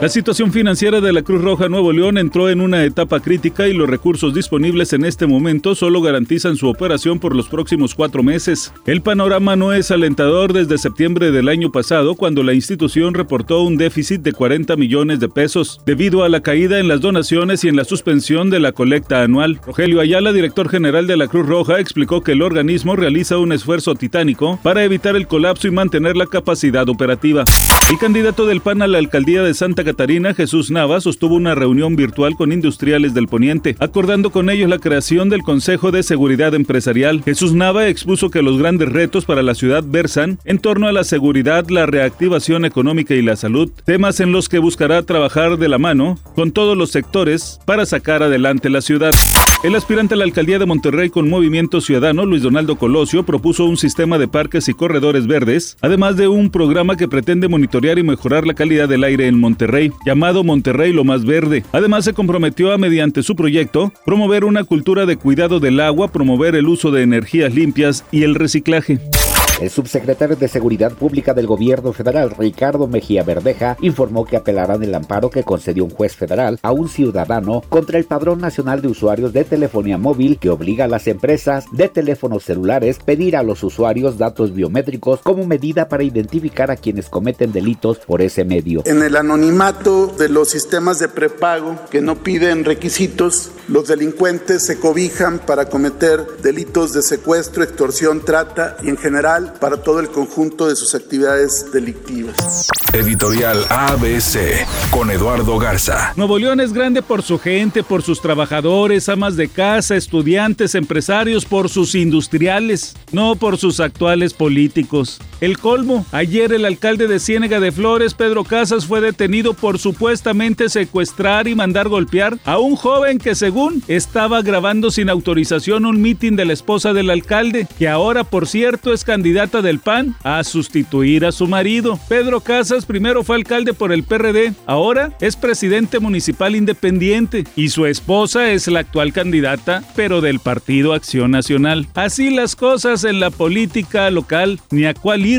La situación financiera de la Cruz Roja Nuevo León entró en una etapa crítica y los recursos disponibles en este momento solo garantizan su operación por los próximos cuatro meses. El panorama no es alentador desde septiembre del año pasado, cuando la institución reportó un déficit de 40 millones de pesos, debido a la caída en las donaciones y en la suspensión de la colecta anual. Rogelio Ayala, director general de la Cruz Roja, explicó que el organismo realiza un esfuerzo titánico para evitar el colapso y mantener la capacidad operativa. El candidato del PAN a la alcaldía de Santa Catarina, Jesús Nava, sostuvo una reunión virtual con industriales del Poniente, acordando con ellos la creación del Consejo de Seguridad Empresarial. Jesús Nava expuso que los grandes retos para la ciudad versan en torno a la seguridad, la reactivación económica y la salud, temas en los que buscará trabajar de la mano con todos los sectores para sacar adelante la ciudad. El aspirante a la alcaldía de Monterrey con Movimiento Ciudadano, Luis Donaldo Colosio, propuso un sistema de parques y corredores verdes, además de un programa que pretende monitorear y mejorar la calidad del aire en Monterrey, llamado Monterrey lo más verde. Además, se comprometió a, mediante su proyecto, promover una cultura de cuidado del agua, promover el uso de energías limpias y el reciclaje. El subsecretario de Seguridad Pública del Gobierno Federal, Ricardo Mejía Verdeja, informó que apelarán el amparo que concedió un juez federal a un ciudadano contra el Padrón Nacional de Usuarios de Telefonía Móvil que obliga a las empresas de teléfonos celulares pedir a los usuarios datos biométricos como medida para identificar a quienes cometen delitos por ese medio. En el anonimato de los sistemas de prepago que no piden requisitos, los delincuentes se cobijan para cometer delitos de secuestro, extorsión, trata y en general para todo el conjunto de sus actividades delictivas. Editorial ABC con Eduardo Garza. Nuevo León es grande por su gente, por sus trabajadores, amas de casa, estudiantes, empresarios, por sus industriales, no por sus actuales políticos. El colmo, ayer el alcalde de Ciénega de Flores, Pedro Casas, fue detenido por supuestamente secuestrar y mandar golpear a un joven que según estaba grabando sin autorización un mitin de la esposa del alcalde, que ahora por cierto es candidata del PAN a sustituir a su marido. Pedro Casas primero fue alcalde por el PRD, ahora es presidente municipal independiente y su esposa es la actual candidata, pero del Partido Acción Nacional. Así las cosas en la política local, ni a cuál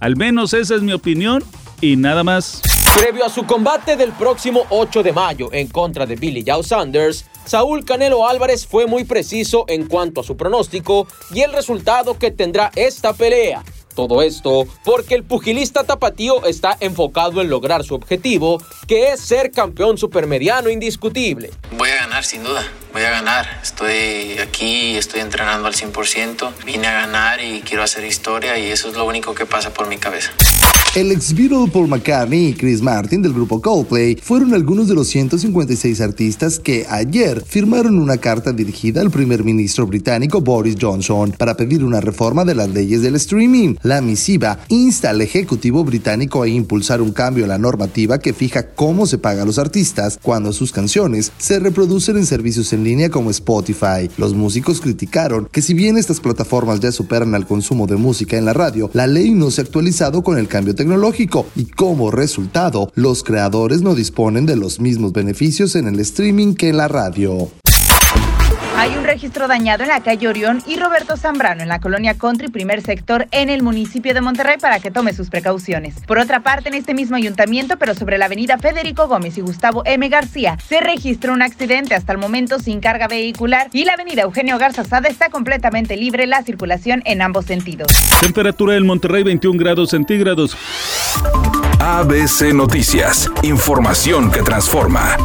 Al menos esa es mi opinión y nada más. Previo a su combate del próximo 8 de mayo en contra de Billy Joe Sanders, Saúl Canelo Álvarez fue muy preciso en cuanto a su pronóstico y el resultado que tendrá esta pelea. Todo esto porque el pugilista tapatío está enfocado en lograr su objetivo, que es ser campeón supermediano indiscutible. Voy a sin duda, voy a ganar. Estoy aquí, estoy entrenando al 100%, vine a ganar y quiero hacer historia y eso es lo único que pasa por mi cabeza. El ex Beatle Paul McCartney y Chris Martin del grupo Coldplay fueron algunos de los 156 artistas que ayer firmaron una carta dirigida al primer ministro británico Boris Johnson para pedir una reforma de las leyes del streaming. La misiva insta al Ejecutivo británico a impulsar un cambio en la normativa que fija cómo se paga a los artistas cuando sus canciones se reproducen en servicios en línea como Spotify. Los músicos criticaron que si bien estas plataformas ya superan al consumo de música en la radio, la ley no se ha actualizado con el cambio tecnológico y como resultado, los creadores no disponen de los mismos beneficios en el streaming que en la radio. Hay un registro dañado en la calle Orión y Roberto Zambrano en la colonia Country, primer sector, en el municipio de Monterrey para que tome sus precauciones. Por otra parte, en este mismo ayuntamiento, pero sobre la avenida Federico Gómez y Gustavo M. García, se registró un accidente hasta el momento sin carga vehicular y la avenida Eugenio Garza Sada está completamente libre la circulación en ambos sentidos. Temperatura en Monterrey 21 grados centígrados. ABC Noticias, información que transforma.